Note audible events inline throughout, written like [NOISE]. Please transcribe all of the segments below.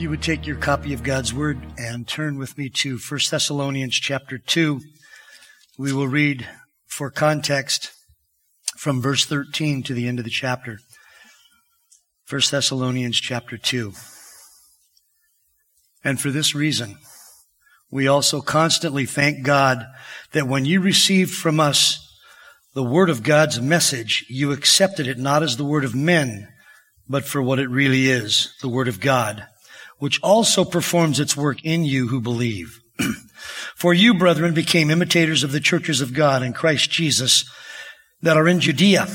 You would take your copy of God's Word and turn with me to 1 Thessalonians chapter 2, we will read for context from verse 13 to the end of the chapter. 1 Thessalonians chapter 2. And for this reason, we also constantly thank God that when you received from us the word of God's message, you accepted it not as the word of men, but for what it really is, the word of God which also performs its work in you who believe. [CLEARS THROAT] For you, brethren, became imitators of the churches of God in Christ Jesus that are in Judea.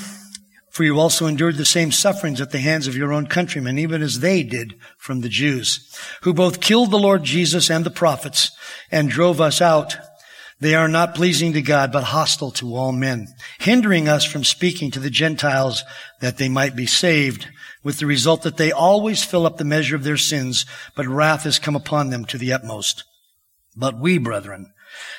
For you also endured the same sufferings at the hands of your own countrymen, even as they did from the Jews, who both killed the Lord Jesus and the prophets and drove us out. They are not pleasing to God, but hostile to all men, hindering us from speaking to the Gentiles that they might be saved with the result that they always fill up the measure of their sins, but wrath has come upon them to the utmost. But we, brethren,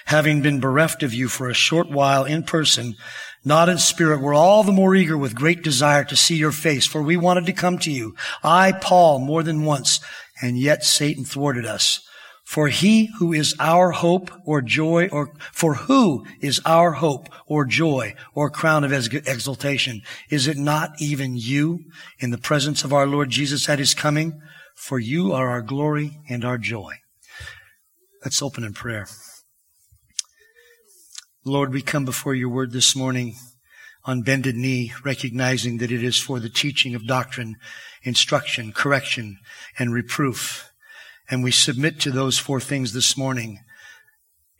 having been bereft of you for a short while in person, not in spirit, were all the more eager with great desire to see your face, for we wanted to come to you. I, Paul, more than once, and yet Satan thwarted us. For he who is our hope or joy or, for who is our hope or joy or crown of exaltation? Is it not even you in the presence of our Lord Jesus at his coming? For you are our glory and our joy. Let's open in prayer. Lord, we come before your word this morning on bended knee, recognizing that it is for the teaching of doctrine, instruction, correction, and reproof. And we submit to those four things this morning,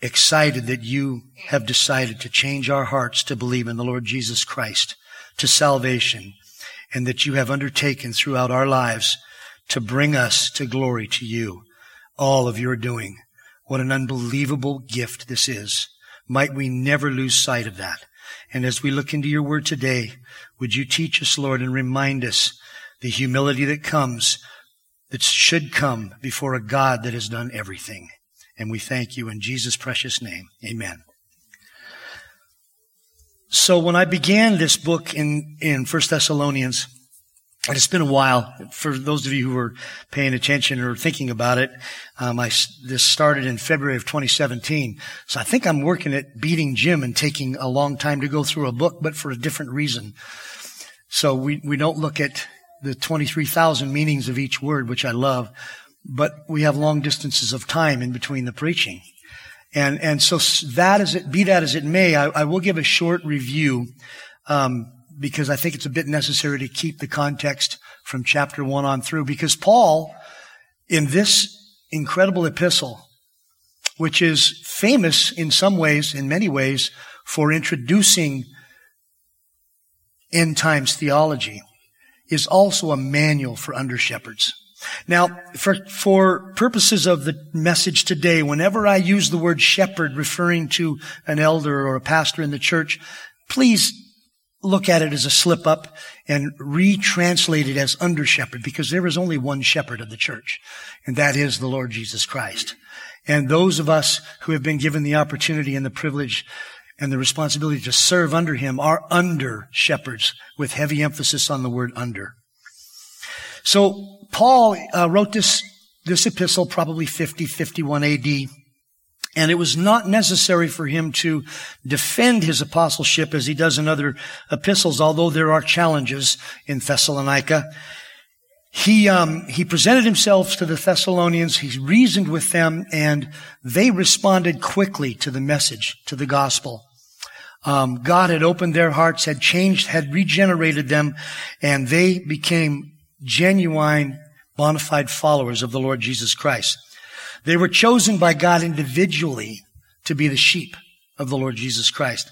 excited that you have decided to change our hearts to believe in the Lord Jesus Christ, to salvation, and that you have undertaken throughout our lives to bring us to glory to you, all of your doing. What an unbelievable gift this is. Might we never lose sight of that. And as we look into your word today, would you teach us, Lord, and remind us the humility that comes that should come before a God that has done everything. And we thank you in Jesus' precious name. Amen. So when I began this book in, in 1 Thessalonians, and it's been a while for those of you who are paying attention or thinking about it. Um, I, this started in February of 2017. So I think I'm working at beating Jim and taking a long time to go through a book, but for a different reason. So we, we don't look at the 23,000 meanings of each word, which I love, but we have long distances of time in between the preaching. And, and so that as it, be that as it may, I, I will give a short review, um, because I think it's a bit necessary to keep the context from chapter one on through, because Paul, in this incredible epistle, which is famous in some ways, in many ways, for introducing end times theology, is also a manual for under shepherds. Now, for, for purposes of the message today, whenever I use the word shepherd referring to an elder or a pastor in the church, please look at it as a slip up and retranslate it as under shepherd because there is only one shepherd of the church, and that is the Lord Jesus Christ. And those of us who have been given the opportunity and the privilege and the responsibility to serve under him are under shepherds with heavy emphasis on the word under. So Paul uh, wrote this, this epistle probably 50, 51 AD. And it was not necessary for him to defend his apostleship as he does in other epistles, although there are challenges in Thessalonica. He, um, he presented himself to the Thessalonians. He reasoned with them and they responded quickly to the message, to the gospel. Um, God had opened their hearts, had changed, had regenerated them, and they became genuine, bona fide followers of the Lord Jesus Christ. They were chosen by God individually to be the sheep of the Lord Jesus Christ.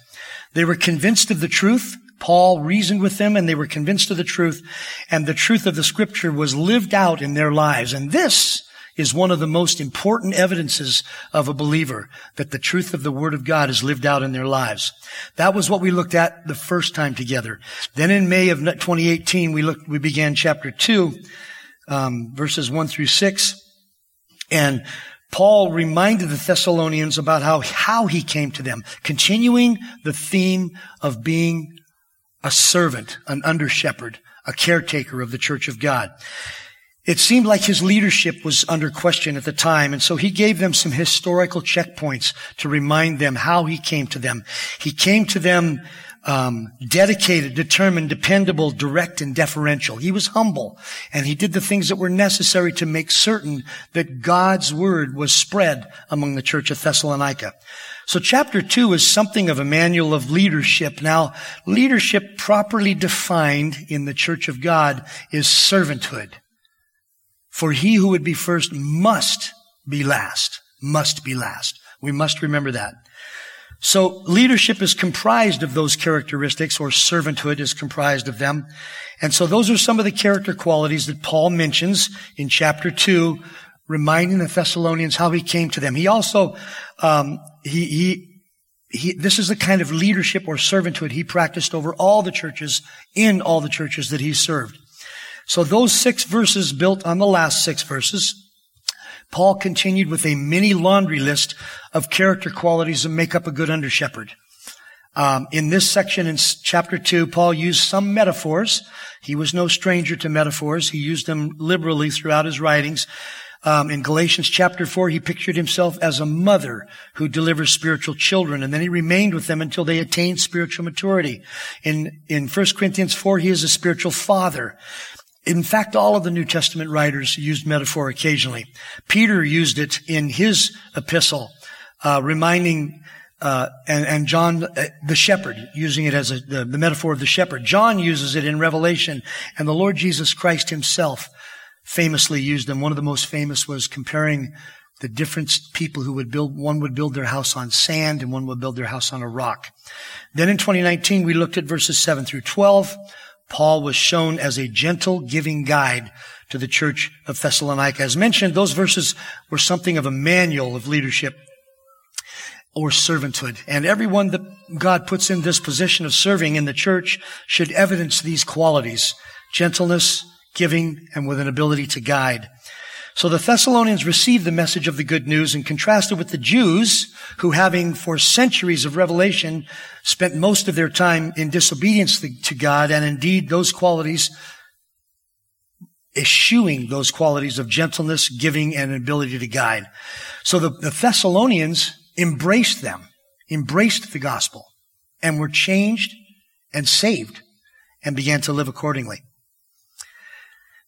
They were convinced of the truth. Paul reasoned with them and they were convinced of the truth and the truth of the scripture was lived out in their lives. And this is one of the most important evidences of a believer that the truth of the Word of God is lived out in their lives. That was what we looked at the first time together. Then in May of 2018, we looked, we began chapter two, um, verses one through six, and Paul reminded the Thessalonians about how, how he came to them, continuing the theme of being a servant, an under shepherd, a caretaker of the church of God. It seemed like his leadership was under question at the time, and so he gave them some historical checkpoints to remind them how he came to them. He came to them um, dedicated, determined, dependable, direct, and deferential. He was humble, and he did the things that were necessary to make certain that God's word was spread among the church of Thessalonica. So chapter two is something of a manual of leadership. Now, leadership properly defined in the church of God is servanthood. For he who would be first must be last. Must be last. We must remember that. So leadership is comprised of those characteristics or servanthood is comprised of them. And so those are some of the character qualities that Paul mentions in chapter two, reminding the Thessalonians how he came to them. He also, um, he, he, he, this is the kind of leadership or servanthood he practiced over all the churches in all the churches that he served. So those six verses built on the last six verses, Paul continued with a mini laundry list of character qualities that make up a good under shepherd. Um, in this section in chapter two, Paul used some metaphors. He was no stranger to metaphors. He used them liberally throughout his writings. Um, in Galatians chapter 4, he pictured himself as a mother who delivers spiritual children, and then he remained with them until they attained spiritual maturity. In, in 1 Corinthians 4, he is a spiritual father. In fact, all of the New Testament writers used metaphor occasionally. Peter used it in his epistle, uh, reminding uh, and, and, John, uh, the shepherd, using it as a, the, the metaphor of the shepherd. John uses it in Revelation, and the Lord Jesus Christ himself famously used them. One of the most famous was comparing the different people who would build, one would build their house on sand and one would build their house on a rock. Then in 2019, we looked at verses 7 through 12. Paul was shown as a gentle, giving guide to the church of Thessalonica. As mentioned, those verses were something of a manual of leadership or servanthood. And everyone that God puts in this position of serving in the church should evidence these qualities. Gentleness, giving, and with an ability to guide. So the Thessalonians received the message of the good news and contrasted with the Jews who having for centuries of revelation spent most of their time in disobedience to God and indeed those qualities eschewing those qualities of gentleness, giving, and ability to guide. So the, the Thessalonians embraced them, embraced the gospel, and were changed and saved and began to live accordingly.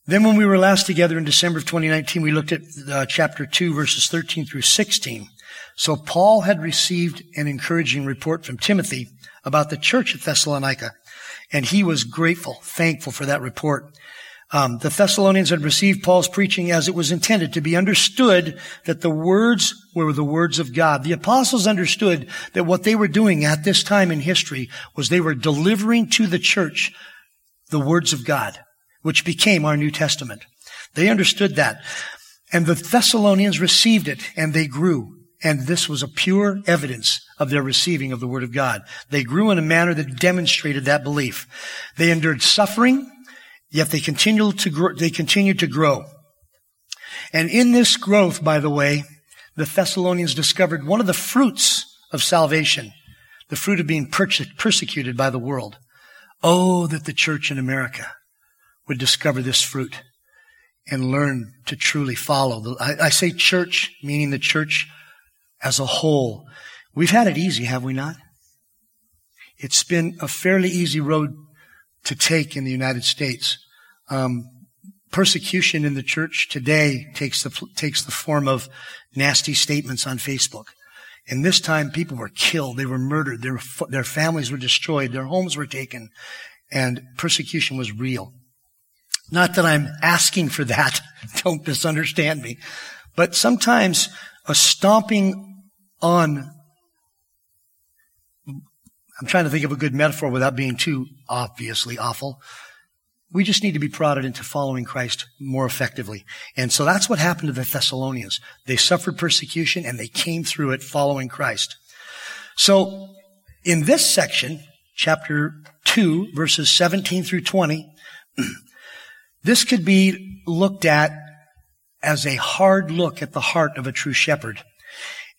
Then when we were last together in December of 2019, we looked at uh, chapter 2, verses 13 through 16. So Paul had received an encouraging report from Timothy about the church at Thessalonica, and he was grateful, thankful for that report. Um, the Thessalonians had received Paul's preaching as it was intended to be understood that the words were the words of God. The apostles understood that what they were doing at this time in history was they were delivering to the church the words of God which became our New Testament. They understood that. And the Thessalonians received it and they grew. And this was a pure evidence of their receiving of the Word of God. They grew in a manner that demonstrated that belief. They endured suffering, yet they continued to grow, they continued to grow. And in this growth, by the way, the Thessalonians discovered one of the fruits of salvation, the fruit of being persecuted by the world. Oh, that the church in America would discover this fruit and learn to truly follow. I, I say church, meaning the church as a whole. We've had it easy, have we not? It's been a fairly easy road to take in the United States. Um, persecution in the church today takes the takes the form of nasty statements on Facebook. And this time, people were killed. They were murdered. Their their families were destroyed. Their homes were taken, and persecution was real. Not that I'm asking for that. [LAUGHS] Don't misunderstand me. But sometimes a stomping on, I'm trying to think of a good metaphor without being too obviously awful. We just need to be prodded into following Christ more effectively. And so that's what happened to the Thessalonians. They suffered persecution and they came through it following Christ. So in this section, chapter 2, verses 17 through 20, [CLEARS THROAT] this could be looked at as a hard look at the heart of a true shepherd.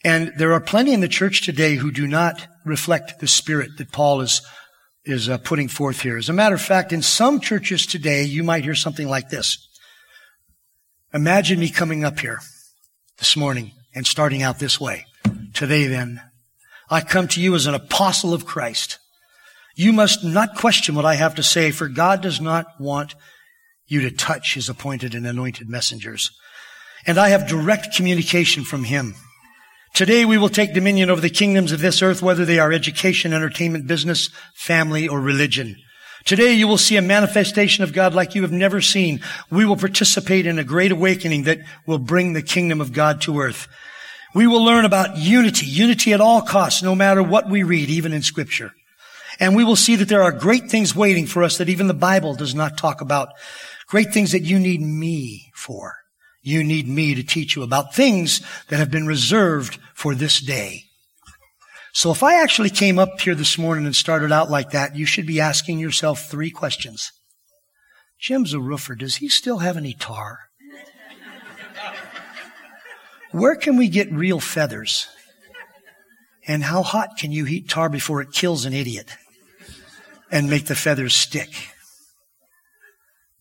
And there are plenty in the church today who do not reflect the spirit that Paul is is uh, putting forth here. As a matter of fact, in some churches today, you might hear something like this. Imagine me coming up here this morning and starting out this way. Today then, I come to you as an apostle of Christ. You must not question what I have to say, for God does not want you to touch his appointed and anointed messengers. And I have direct communication from him. Today we will take dominion over the kingdoms of this earth, whether they are education, entertainment, business, family, or religion. Today you will see a manifestation of God like you have never seen. We will participate in a great awakening that will bring the kingdom of God to earth. We will learn about unity, unity at all costs, no matter what we read, even in scripture. And we will see that there are great things waiting for us that even the Bible does not talk about. Great things that you need me for. You need me to teach you about things that have been reserved for this day. So if I actually came up here this morning and started out like that, you should be asking yourself three questions. Jim's a roofer. Does he still have any tar? Where can we get real feathers? And how hot can you heat tar before it kills an idiot and make the feathers stick?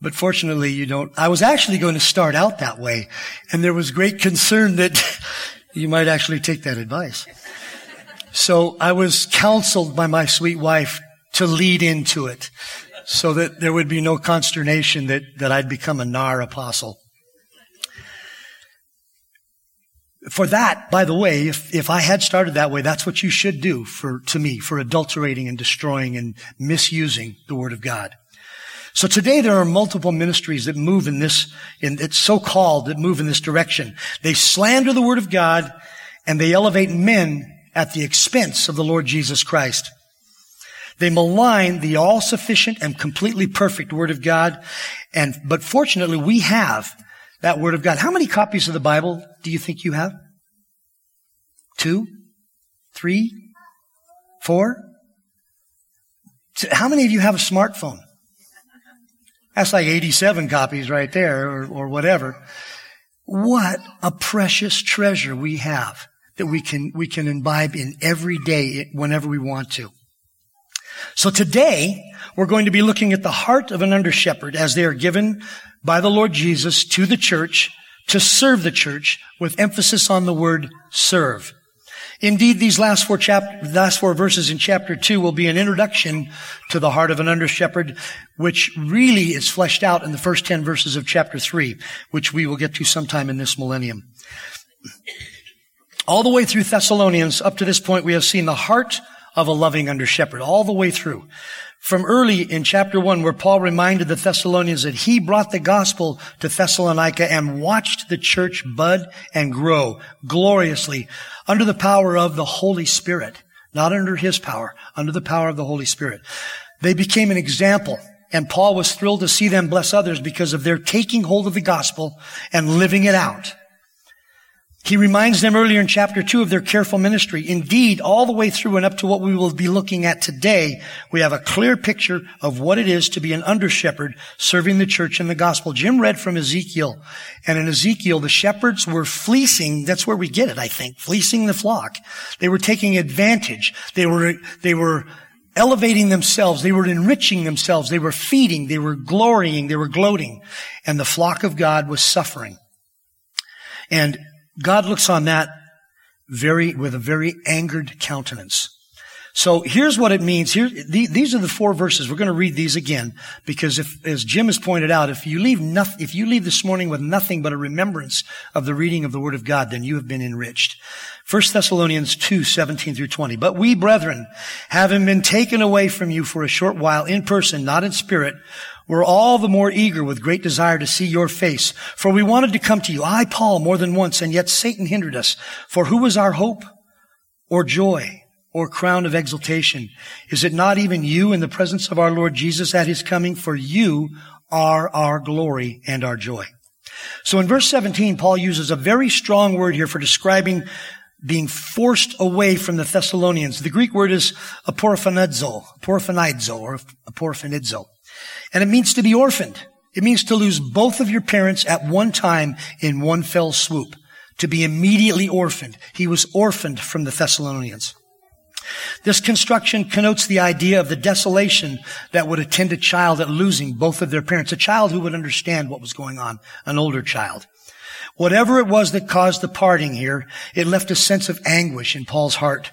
But fortunately, you don't. I was actually going to start out that way, and there was great concern that [LAUGHS] you might actually take that advice. So I was counseled by my sweet wife to lead into it so that there would be no consternation that, that I'd become a NAR apostle. For that, by the way, if, if I had started that way, that's what you should do for, to me, for adulterating and destroying and misusing the Word of God. So today there are multiple ministries that move in this, in, it's so called, that move in this direction. They slander the word of God and they elevate men at the expense of the Lord Jesus Christ. They malign the all-sufficient and completely perfect Word of God. And, but fortunately, we have that Word of God. How many copies of the Bible do you think you have? Two? Three? Four? How many of you have a smartphone? That's like 87 copies right there or, or whatever. What a precious treasure we have that we can, we can imbibe in every day whenever we want to. So today, we're going to be looking at the heart of an under shepherd as they are given by the Lord Jesus to the church to serve the church with emphasis on the word serve. Indeed, these last four chapter, last four verses in chapter two will be an introduction to the heart of an under shepherd, which really is fleshed out in the first ten verses of chapter three, which we will get to sometime in this millennium. All the way through Thessalonians, up to this point, we have seen the heart of a loving under shepherd, all the way through from early in chapter one where Paul reminded the Thessalonians that he brought the gospel to Thessalonica and watched the church bud and grow gloriously under the power of the Holy Spirit, not under his power, under the power of the Holy Spirit. They became an example and Paul was thrilled to see them bless others because of their taking hold of the gospel and living it out. He reminds them earlier in chapter two of their careful ministry. Indeed, all the way through and up to what we will be looking at today, we have a clear picture of what it is to be an under shepherd serving the church in the gospel. Jim read from Ezekiel, and in Ezekiel, the shepherds were fleecing, that's where we get it, I think, fleecing the flock. They were taking advantage. They were, they were elevating themselves. They were enriching themselves. They were feeding. They were glorying. They were gloating. And the flock of God was suffering. And God looks on that very, with a very angered countenance. So here's what it means. Here, the, these are the four verses. We're going to read these again because if, as Jim has pointed out, if you leave nothing, if you leave this morning with nothing but a remembrance of the reading of the Word of God, then you have been enriched. 1 Thessalonians 2, 17 through 20. But we, brethren, having been taken away from you for a short while in person, not in spirit, we're all the more eager with great desire to see your face. For we wanted to come to you, I, Paul, more than once, and yet Satan hindered us. For who was our hope or joy or crown of exultation? Is it not even you in the presence of our Lord Jesus at his coming? For you are our glory and our joy. So in verse 17, Paul uses a very strong word here for describing being forced away from the Thessalonians. The Greek word is aporphanidzo, aporphanidzo, or aporphanidzo. And it means to be orphaned. It means to lose both of your parents at one time in one fell swoop. To be immediately orphaned. He was orphaned from the Thessalonians. This construction connotes the idea of the desolation that would attend a child at losing both of their parents, a child who would understand what was going on, an older child. Whatever it was that caused the parting here, it left a sense of anguish in Paul's heart.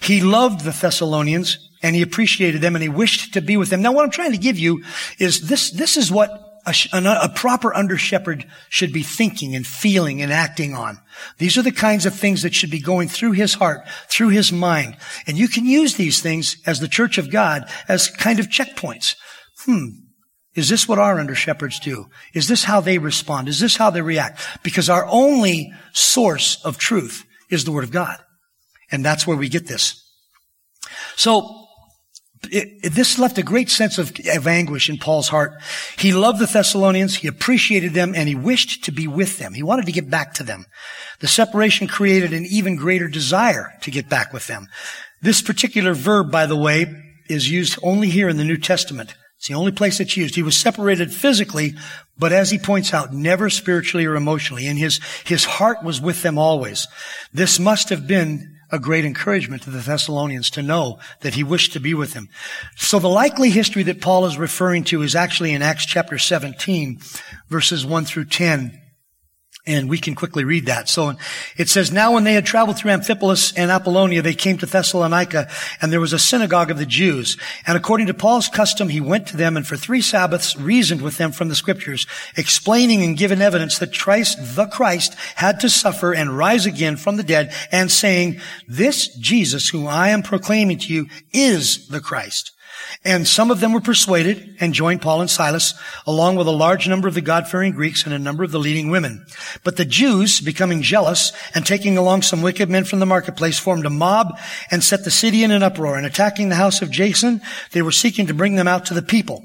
He loved the Thessalonians and he appreciated them and he wished to be with them. Now what I'm trying to give you is this, this is what a, a, proper under shepherd should be thinking and feeling and acting on. These are the kinds of things that should be going through his heart, through his mind. And you can use these things as the church of God as kind of checkpoints. Hmm. Is this what our under shepherds do? Is this how they respond? Is this how they react? Because our only source of truth is the Word of God. And that's where we get this. So, it, this left a great sense of, of anguish in Paul's heart. He loved the Thessalonians, he appreciated them, and he wished to be with them. He wanted to get back to them. The separation created an even greater desire to get back with them. This particular verb, by the way, is used only here in the New Testament. It's the only place it's used. He was separated physically, but as he points out, never spiritually or emotionally. And his, his heart was with them always. This must have been a great encouragement to the Thessalonians to know that he wished to be with them. So the likely history that Paul is referring to is actually in Acts chapter 17, verses 1 through 10. And we can quickly read that. So it says, Now when they had traveled through Amphipolis and Apollonia, they came to Thessalonica, and there was a synagogue of the Jews. And according to Paul's custom, he went to them and for three Sabbaths reasoned with them from the scriptures, explaining and giving evidence that Christ, the Christ, had to suffer and rise again from the dead, and saying, This Jesus whom I am proclaiming to you is the Christ. And some of them were persuaded and joined Paul and Silas, along with a large number of the God-fearing Greeks and a number of the leading women. But the Jews, becoming jealous and taking along some wicked men from the marketplace, formed a mob and set the city in an uproar. And attacking the house of Jason, they were seeking to bring them out to the people.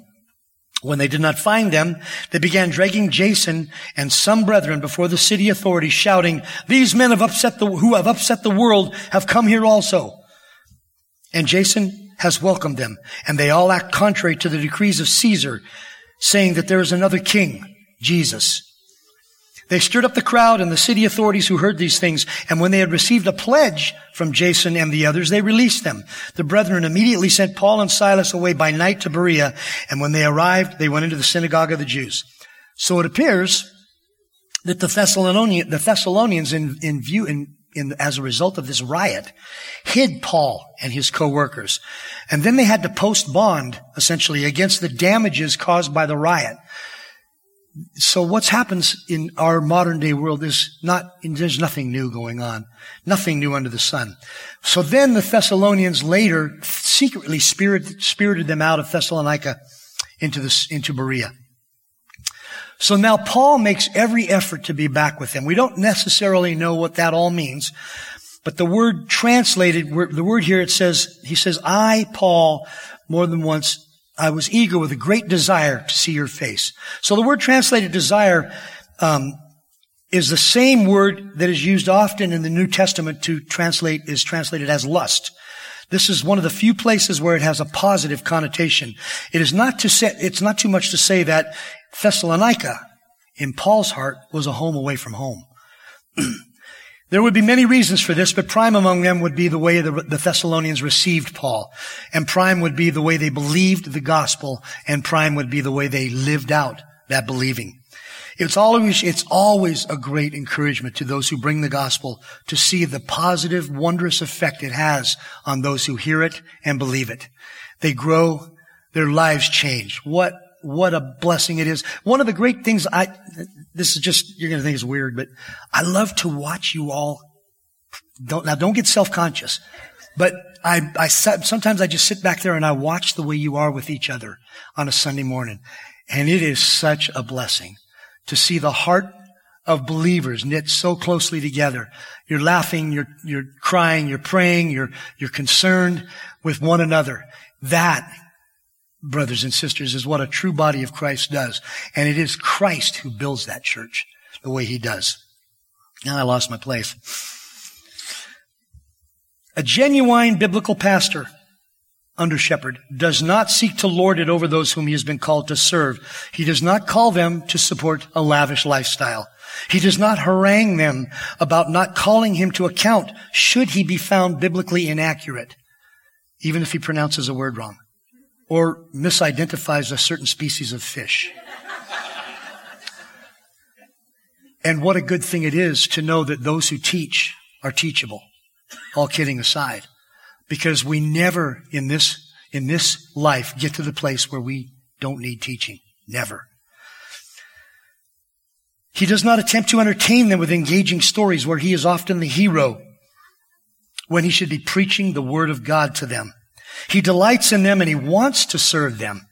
When they did not find them, they began dragging Jason and some brethren before the city authorities, shouting, These men have upset the, who have upset the world have come here also. And Jason has welcomed them, and they all act contrary to the decrees of Caesar, saying that there is another king, Jesus. They stirred up the crowd and the city authorities who heard these things, and when they had received a pledge from Jason and the others, they released them. The brethren immediately sent Paul and Silas away by night to Berea, and when they arrived, they went into the synagogue of the Jews. So it appears that the Thessalonians, the Thessalonians in, in view, in in, as a result of this riot, hid Paul and his co-workers. And then they had to post bond, essentially, against the damages caused by the riot. So what's happens in our modern day world is not, there's nothing new going on. Nothing new under the sun. So then the Thessalonians later secretly spirited, spirited them out of Thessalonica into the, into Berea. So now Paul makes every effort to be back with them. We don't necessarily know what that all means, but the word translated, the word here it says, he says, I, Paul, more than once, I was eager with a great desire to see your face. So the word translated desire, um, is the same word that is used often in the New Testament to translate, is translated as lust. This is one of the few places where it has a positive connotation. It is not to say, it's not too much to say that Thessalonica, in Paul's heart, was a home away from home. [CLEARS THROAT] there would be many reasons for this, but prime among them would be the way the, the Thessalonians received Paul. And prime would be the way they believed the gospel, and prime would be the way they lived out that believing. It's always, it's always a great encouragement to those who bring the gospel to see the positive, wondrous effect it has on those who hear it and believe it. They grow, their lives change. What what a blessing it is. One of the great things I, this is just, you're going to think it's weird, but I love to watch you all. Don't, now don't get self-conscious, but I, I, sometimes I just sit back there and I watch the way you are with each other on a Sunday morning. And it is such a blessing to see the heart of believers knit so closely together. You're laughing, you're, you're crying, you're praying, you're, you're concerned with one another. That brothers and sisters, is what a true body of Christ does. And it is Christ who builds that church the way he does. Now I lost my place. A genuine biblical pastor, under shepherd, does not seek to lord it over those whom he has been called to serve. He does not call them to support a lavish lifestyle. He does not harangue them about not calling him to account should he be found biblically inaccurate, even if he pronounces a word wrong or misidentifies a certain species of fish. and what a good thing it is to know that those who teach are teachable. All kidding aside. Because we never in this, in this life get to the place where we don't need teaching. Never. He does not attempt to entertain them with engaging stories where he is often the hero when he should be preaching the word of God to them. He delights in them and he wants to serve them.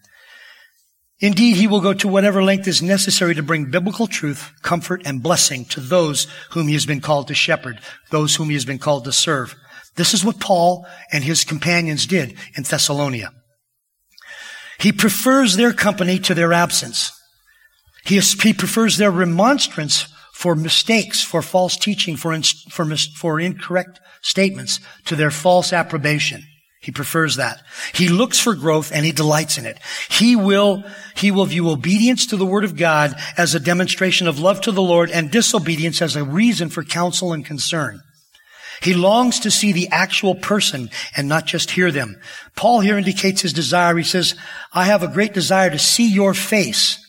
Indeed, he will go to whatever length is necessary to bring biblical truth, comfort, and blessing to those whom he has been called to shepherd, those whom he has been called to serve. This is what Paul and his companions did in Thessalonica. He prefers their company to their absence. He, is, he prefers their remonstrance for mistakes, for false teaching, for, for, for incorrect statements to their false approbation. He prefers that. He looks for growth and he delights in it. He will, he will view obedience to the word of God as a demonstration of love to the Lord and disobedience as a reason for counsel and concern. He longs to see the actual person and not just hear them. Paul here indicates his desire. He says, I have a great desire to see your face.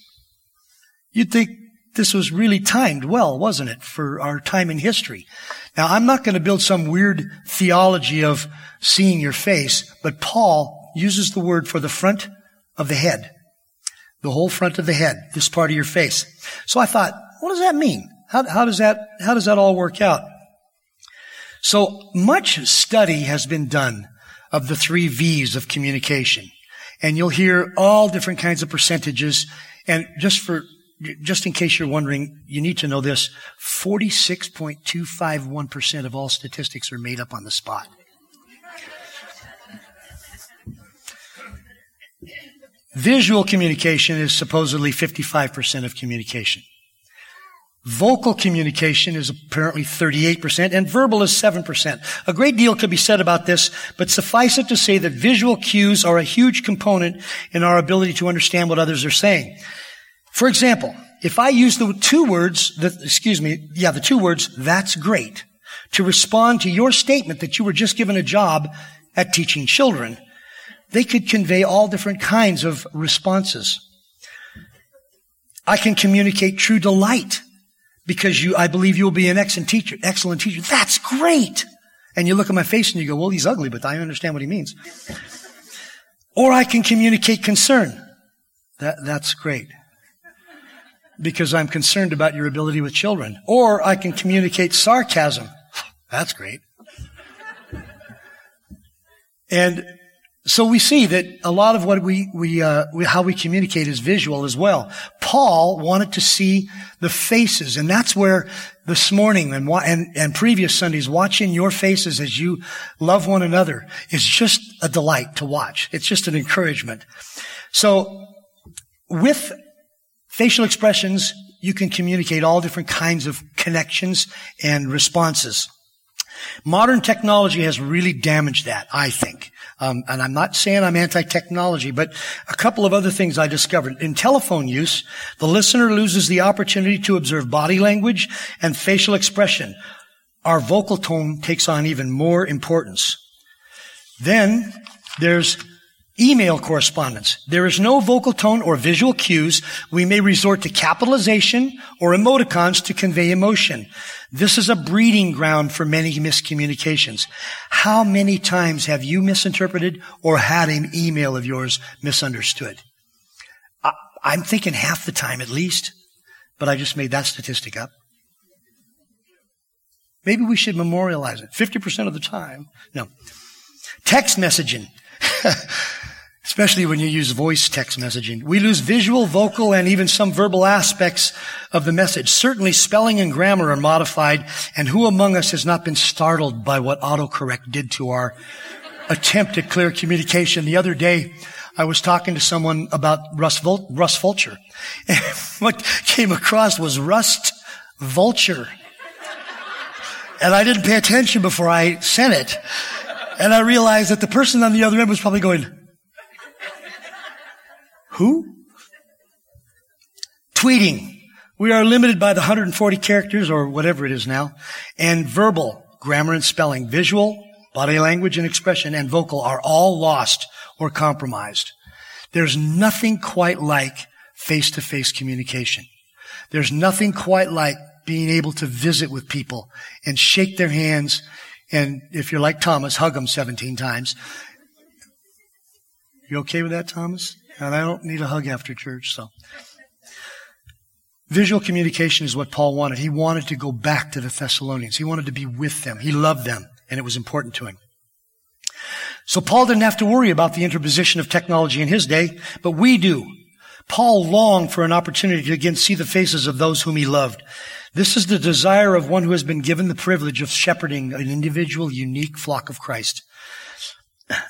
You'd think this was really timed well, wasn't it, for our time in history? Now, I'm not going to build some weird theology of seeing your face, but Paul uses the word for the front of the head. The whole front of the head, this part of your face. So I thought, what does that mean? How, how does that, how does that all work out? So much study has been done of the three V's of communication. And you'll hear all different kinds of percentages. And just for just in case you're wondering, you need to know this. 46.251% of all statistics are made up on the spot. Visual communication is supposedly 55% of communication. Vocal communication is apparently 38% and verbal is 7%. A great deal could be said about this, but suffice it to say that visual cues are a huge component in our ability to understand what others are saying. For example, if I use the two words, the, excuse me, yeah, the two words, that's great, to respond to your statement that you were just given a job at teaching children, they could convey all different kinds of responses. I can communicate true delight because you, I believe you'll be an excellent teacher, excellent teacher. That's great. And you look at my face and you go, well, he's ugly, but I understand what he means. or I can communicate concern. That, that's great because I'm concerned about your ability with children. Or I can communicate sarcasm. That's great. And so we see that a lot of what we, we, uh, we, how we communicate is visual as well. Paul wanted to see the faces, and that's where this morning and, and, and previous Sundays, watching your faces as you love one another is just a delight to watch. It's just an encouragement. So with facial expressions, you can communicate all different kinds of connections and responses. Modern technology has really damaged that, I think. Um, and I'm not saying I'm anti-technology, but a couple of other things I discovered. In telephone use, the listener loses the opportunity to observe body language and facial expression. Our vocal tone takes on even more importance. Then there's Email correspondence. There is no vocal tone or visual cues. We may resort to capitalization or emoticons to convey emotion. This is a breeding ground for many miscommunications. How many times have you misinterpreted or had an email of yours misunderstood? I, I'm thinking half the time at least, but I just made that statistic up. Maybe we should memorialize it. 50% of the time. No. Text messaging. [LAUGHS] especially when you use voice text messaging. We lose visual, vocal, and even some verbal aspects of the message. Certainly spelling and grammar are modified, and who among us has not been startled by what autocorrect did to our attempt at clear communication? The other day, I was talking to someone about Russ, Vul- Russ Fulcher. [LAUGHS] And what came across was Rust Vulture. And I didn't pay attention before I sent it. And I realized that the person on the other end was probably going, who? Tweeting. We are limited by the 140 characters or whatever it is now. And verbal, grammar and spelling, visual, body language and expression, and vocal are all lost or compromised. There's nothing quite like face-to-face communication. There's nothing quite like being able to visit with people and shake their hands and if you're like Thomas, hug them 17 times. You okay with that, Thomas? And I don't need a hug after church, so. Visual communication is what Paul wanted. He wanted to go back to the Thessalonians. He wanted to be with them. He loved them, and it was important to him. So Paul didn't have to worry about the interposition of technology in his day, but we do. Paul longed for an opportunity to again see the faces of those whom he loved. This is the desire of one who has been given the privilege of shepherding an individual, unique flock of Christ.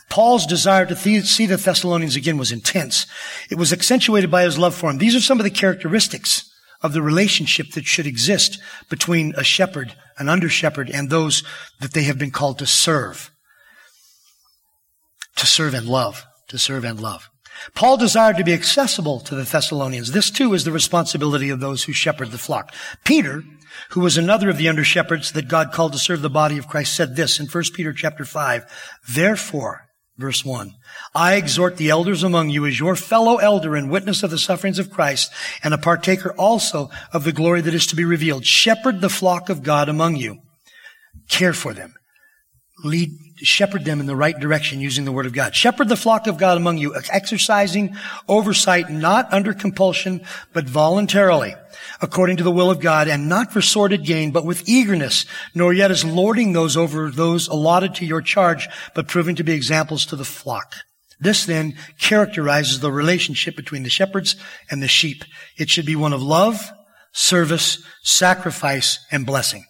Paul's desire to see the Thessalonians again was intense. It was accentuated by his love for them. These are some of the characteristics of the relationship that should exist between a shepherd, an under shepherd, and those that they have been called to serve. To serve and love. To serve and love. Paul desired to be accessible to the Thessalonians. This too is the responsibility of those who shepherd the flock. Peter, who was another of the under shepherds that God called to serve the body of Christ, said this in 1 Peter chapter 5. Therefore, Verse 1. I exhort the elders among you as your fellow elder and witness of the sufferings of Christ and a partaker also of the glory that is to be revealed. Shepherd the flock of God among you. Care for them. Lead, shepherd them in the right direction using the word of God. Shepherd the flock of God among you, exercising oversight not under compulsion, but voluntarily according to the will of God and not for sordid gain, but with eagerness, nor yet as lording those over those allotted to your charge, but proving to be examples to the flock. This then characterizes the relationship between the shepherds and the sheep. It should be one of love, service, sacrifice, and blessing.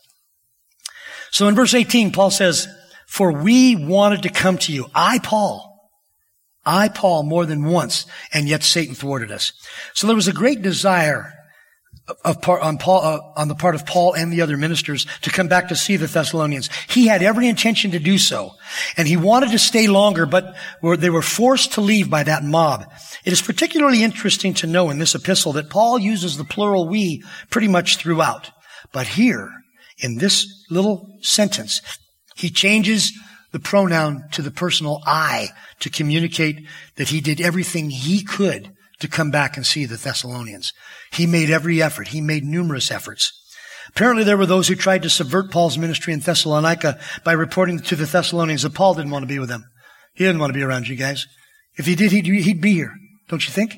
So in verse 18, Paul says, for we wanted to come to you. I, Paul, I, Paul, more than once, and yet Satan thwarted us. So there was a great desire of part, on, Paul, uh, on the part of Paul and the other ministers to come back to see the Thessalonians. He had every intention to do so. And he wanted to stay longer, but were, they were forced to leave by that mob. It is particularly interesting to know in this epistle that Paul uses the plural we pretty much throughout. But here, in this little sentence, he changes the pronoun to the personal I to communicate that he did everything he could to come back and see the Thessalonians. He made every effort. He made numerous efforts. Apparently there were those who tried to subvert Paul's ministry in Thessalonica by reporting to the Thessalonians that Paul didn't want to be with them. He didn't want to be around you guys. If he did, he'd, he'd be here. Don't you think?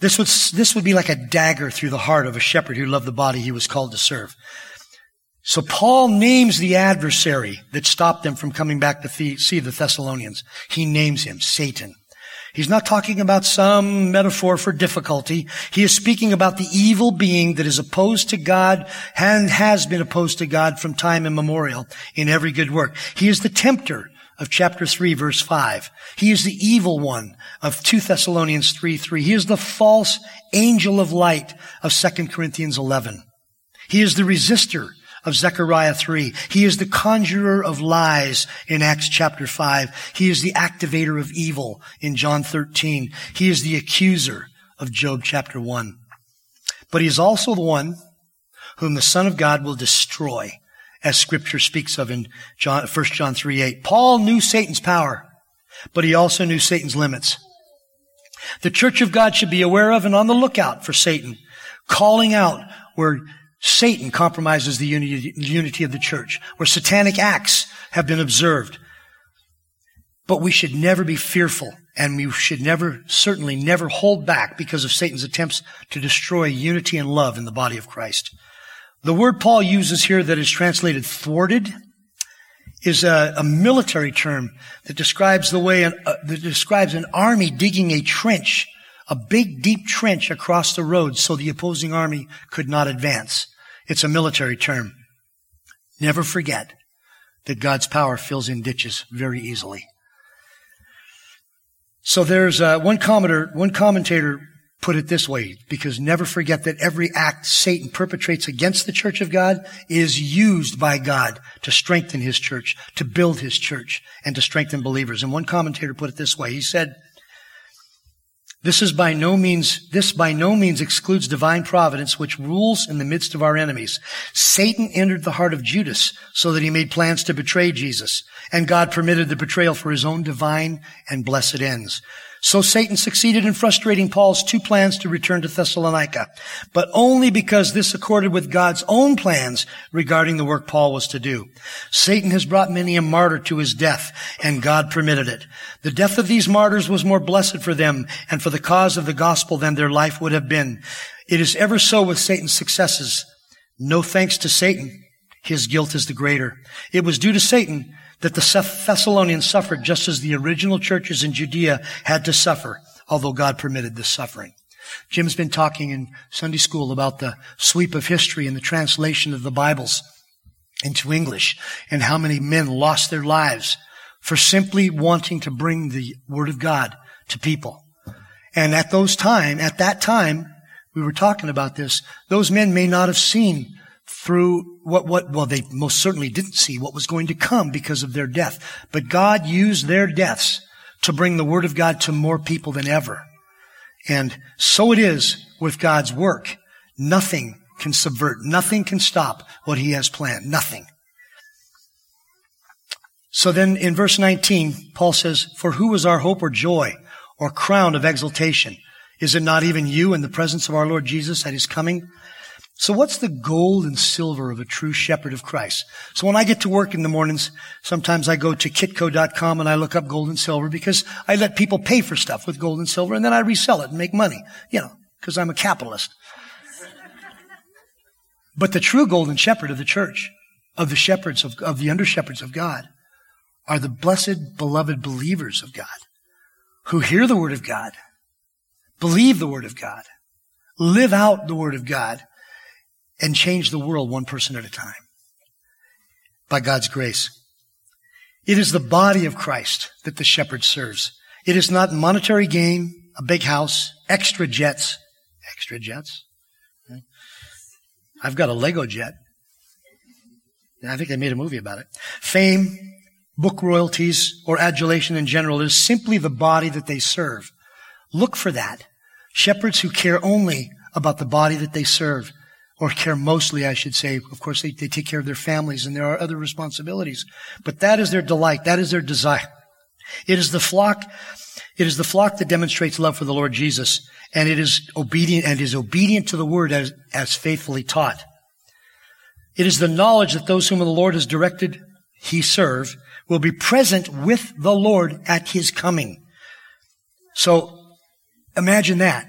This would, this would be like a dagger through the heart of a shepherd who loved the body he was called to serve. So Paul names the adversary that stopped them from coming back to see the Thessalonians. He names him Satan. He's not talking about some metaphor for difficulty. He is speaking about the evil being that is opposed to God and has been opposed to God from time immemorial in every good work. He is the tempter of chapter 3 verse 5. He is the evil one of 2 Thessalonians 3 3. He is the false angel of light of 2 Corinthians 11. He is the resistor of Zechariah 3. He is the conjurer of lies in Acts chapter 5. He is the activator of evil in John 13. He is the accuser of Job chapter 1. But he is also the one whom the Son of God will destroy, as scripture speaks of in John, 1 John 3 8. Paul knew Satan's power, but he also knew Satan's limits. The church of God should be aware of and on the lookout for Satan, calling out where Satan compromises the unity of the church, where satanic acts have been observed. But we should never be fearful and we should never, certainly never hold back because of Satan's attempts to destroy unity and love in the body of Christ. The word Paul uses here that is translated thwarted is a, a military term that describes the way, an, uh, that describes an army digging a trench a big deep trench across the road so the opposing army could not advance. It's a military term. Never forget that God's power fills in ditches very easily. So there's uh, one commentator, one commentator put it this way, because never forget that every act Satan perpetrates against the church of God is used by God to strengthen his church, to build his church, and to strengthen believers. And one commentator put it this way. He said, this is by no means, this by no means excludes divine providence, which rules in the midst of our enemies. Satan entered the heart of Judas so that he made plans to betray Jesus, and God permitted the betrayal for his own divine and blessed ends. So Satan succeeded in frustrating Paul's two plans to return to Thessalonica, but only because this accorded with God's own plans regarding the work Paul was to do. Satan has brought many a martyr to his death, and God permitted it. The death of these martyrs was more blessed for them and for the cause of the gospel than their life would have been. It is ever so with Satan's successes. No thanks to Satan. His guilt is the greater. It was due to Satan that the Thessalonians suffered just as the original churches in Judea had to suffer, although God permitted this suffering. Jim's been talking in Sunday school about the sweep of history and the translation of the Bibles into English and how many men lost their lives for simply wanting to bring the Word of God to people. And at those time, at that time, we were talking about this, those men may not have seen through what, what, well, they most certainly didn't see what was going to come because of their death. But God used their deaths to bring the Word of God to more people than ever. And so it is with God's work. Nothing can subvert, nothing can stop what He has planned. Nothing. So then in verse 19, Paul says, For who is our hope or joy or crown of exaltation? Is it not even you in the presence of our Lord Jesus at His coming? So what's the gold and silver of a true shepherd of Christ? So when I get to work in the mornings, sometimes I go to kitco.com and I look up gold and silver because I let people pay for stuff with gold and silver and then I resell it and make money, you know, because I'm a capitalist. but the true golden shepherd of the church, of the shepherds of, of the under shepherds of God, are the blessed, beloved believers of God who hear the word of God, believe the word of God, live out the word of God, and change the world one person at a time by God's grace. It is the body of Christ that the shepherd serves. It is not monetary gain, a big house, extra jets, extra jets. I've got a Lego jet. I think they made a movie about it. Fame, book royalties, or adulation in general is simply the body that they serve. Look for that. Shepherds who care only about the body that they serve or care mostly, I should say. Of course, they, they take care of their families and there are other responsibilities. But that is their delight. That is their desire. It is the flock, it is the flock that demonstrates love for the Lord Jesus, and it is obedient and is obedient to the word as, as faithfully taught. It is the knowledge that those whom the Lord has directed he serve will be present with the Lord at his coming. So imagine that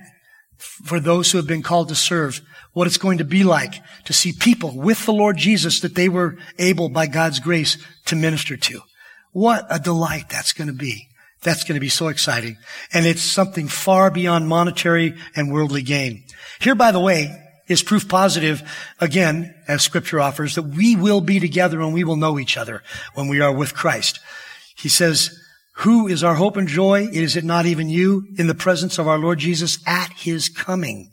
for those who have been called to serve what it's going to be like to see people with the Lord Jesus that they were able by God's grace to minister to. What a delight that's going to be. That's going to be so exciting. And it's something far beyond monetary and worldly gain. Here, by the way, is proof positive, again, as scripture offers, that we will be together and we will know each other when we are with Christ. He says, who is our hope and joy? Is it not even you in the presence of our Lord Jesus at his coming?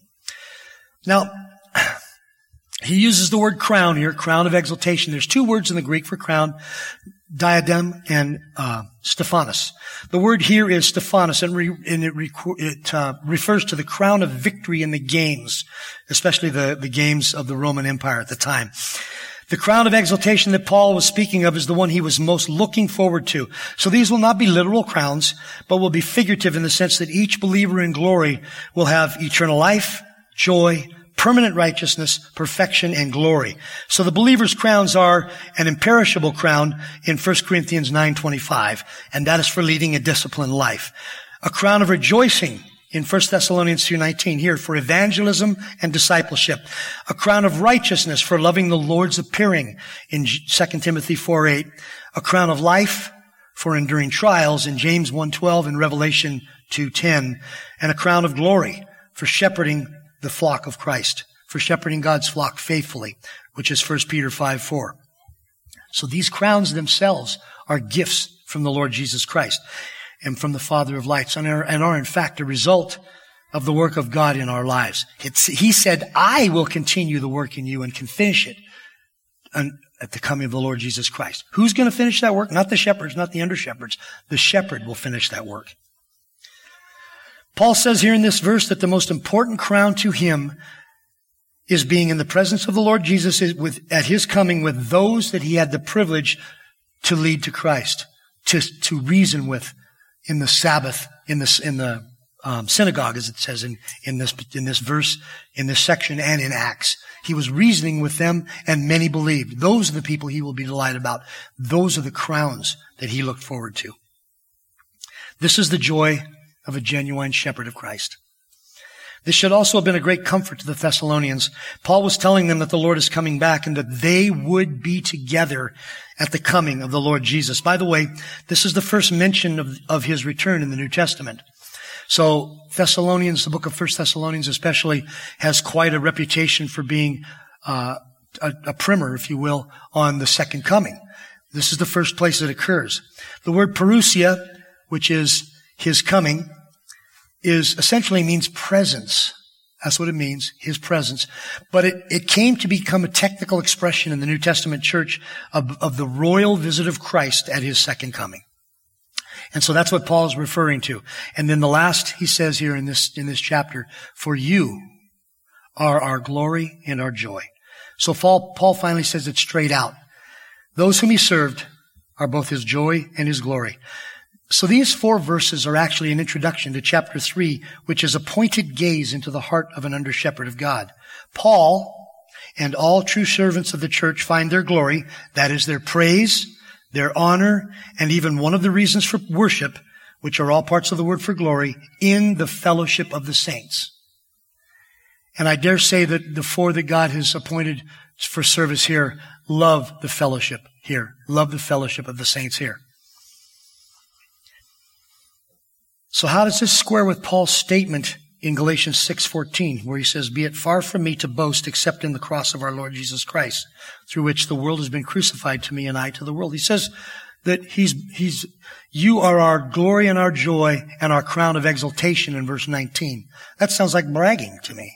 Now, he uses the word crown here, crown of exaltation. There's two words in the Greek for crown, diadem and uh, Stephanos. The word here is Stephanos, and, re, and it, it uh, refers to the crown of victory in the games, especially the, the games of the Roman Empire at the time. The crown of exaltation that Paul was speaking of is the one he was most looking forward to. So these will not be literal crowns, but will be figurative in the sense that each believer in glory will have eternal life, joy, permanent righteousness, perfection, and glory. So the believer's crowns are an imperishable crown in 1 Corinthians 9.25, and that is for leading a disciplined life. A crown of rejoicing in 1 Thessalonians 2.19 here for evangelism and discipleship. A crown of righteousness for loving the Lord's appearing in 2 Timothy 4.8. A crown of life for enduring trials in James 1.12 and Revelation 2.10. And a crown of glory for shepherding the flock of Christ, for shepherding God's flock faithfully, which is 1 Peter 5 4. So these crowns themselves are gifts from the Lord Jesus Christ. and from the Father of lights and are, and are in fact a result of the work of God in our lives. It's, he said, I will continue the work in you and can finish it at the coming of the Lord Jesus Christ. Who's going to finish that work? Not the shepherds, not the under shepherds. The shepherd will finish that work. Paul says here in this verse that the most important crown to him is being in the presence of the Lord Jesus with, at his coming with those that he had the privilege to lead to Christ, to, to reason with in the Sabbath, in the, in the um, synagogue, as it says in, in this, in this verse, in this section and in Acts. He was reasoning with them and many believed. Those are the people he will be delighted about. Those are the crowns that he looked forward to. This is the joy of a genuine shepherd of Christ. This should also have been a great comfort to the Thessalonians. Paul was telling them that the Lord is coming back and that they would be together at the coming of the Lord Jesus. By the way, this is the first mention of, of his return in the New Testament. So Thessalonians, the book of First Thessalonians especially, has quite a reputation for being uh, a, a primer, if you will, on the second coming. This is the first place it occurs. The word parousia, which is his coming, is essentially means presence. That's what it means, his presence. But it, it came to become a technical expression in the New Testament church of, of the royal visit of Christ at his second coming. And so that's what Paul is referring to. And then the last he says here in this, in this chapter, for you are our glory and our joy. So Paul, Paul finally says it straight out. Those whom he served are both his joy and his glory. So these four verses are actually an introduction to chapter three, which is a pointed gaze into the heart of an under shepherd of God. Paul and all true servants of the church find their glory, that is their praise, their honor, and even one of the reasons for worship, which are all parts of the word for glory, in the fellowship of the saints. And I dare say that the four that God has appointed for service here love the fellowship here, love the fellowship of the saints here. So how does this square with Paul's statement in Galatians 6:14 where he says, "Be it far from me to boast except in the cross of our Lord Jesus Christ, through which the world has been crucified to me and I to the world." He says that he's he's you are our glory and our joy and our crown of exaltation in verse 19. That sounds like bragging to me.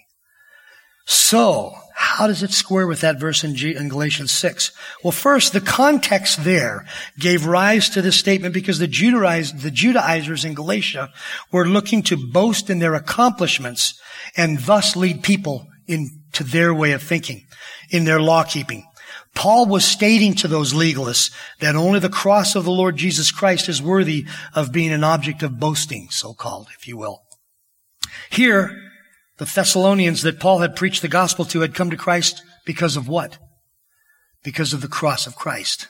So, how does it square with that verse in, G- in, Galatians 6? Well, first, the context there gave rise to this statement because the, the Judaizers in Galatia were looking to boast in their accomplishments and thus lead people into their way of thinking, in their law keeping. Paul was stating to those legalists that only the cross of the Lord Jesus Christ is worthy of being an object of boasting, so called, if you will. Here, the Thessalonians that Paul had preached the gospel to had come to Christ because of what? Because of the cross of Christ.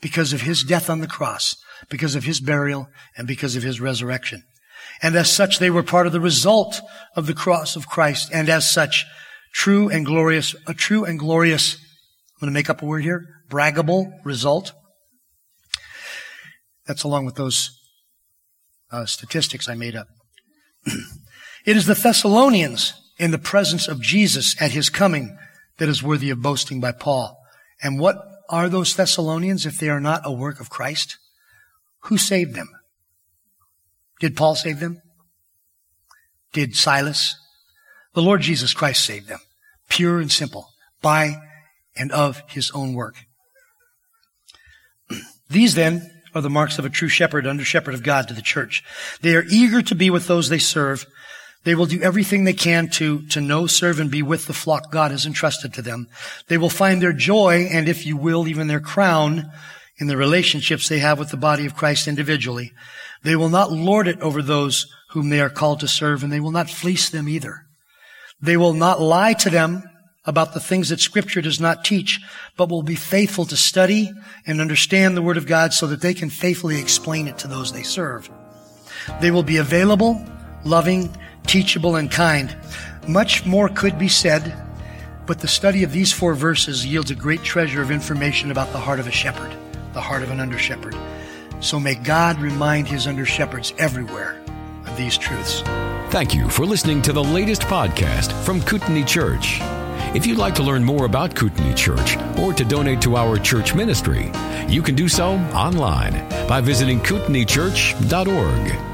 Because of his death on the cross. Because of his burial and because of his resurrection. And as such, they were part of the result of the cross of Christ. And as such, true and glorious, a true and glorious, I'm going to make up a word here, braggable result. That's along with those uh, statistics I made up. [CLEARS THROAT] It is the Thessalonians in the presence of Jesus at his coming that is worthy of boasting by Paul. And what are those Thessalonians if they are not a work of Christ? Who saved them? Did Paul save them? Did Silas? The Lord Jesus Christ saved them. Pure and simple. By and of his own work. [CLEARS THROAT] These then are the marks of a true shepherd, under shepherd of God to the church. They are eager to be with those they serve they will do everything they can to, to know, serve, and be with the flock God has entrusted to them. They will find their joy, and if you will, even their crown in the relationships they have with the body of Christ individually. They will not lord it over those whom they are called to serve, and they will not fleece them either. They will not lie to them about the things that scripture does not teach, but will be faithful to study and understand the word of God so that they can faithfully explain it to those they serve. They will be available, loving, teachable, and kind. Much more could be said, but the study of these four verses yields a great treasure of information about the heart of a shepherd, the heart of an under shepherd. So may God remind his under shepherds everywhere of these truths. Thank you for listening to the latest podcast from Kootenai Church. If you'd like to learn more about Kootenai Church or to donate to our church ministry, you can do so online by visiting kootenaichurch.org.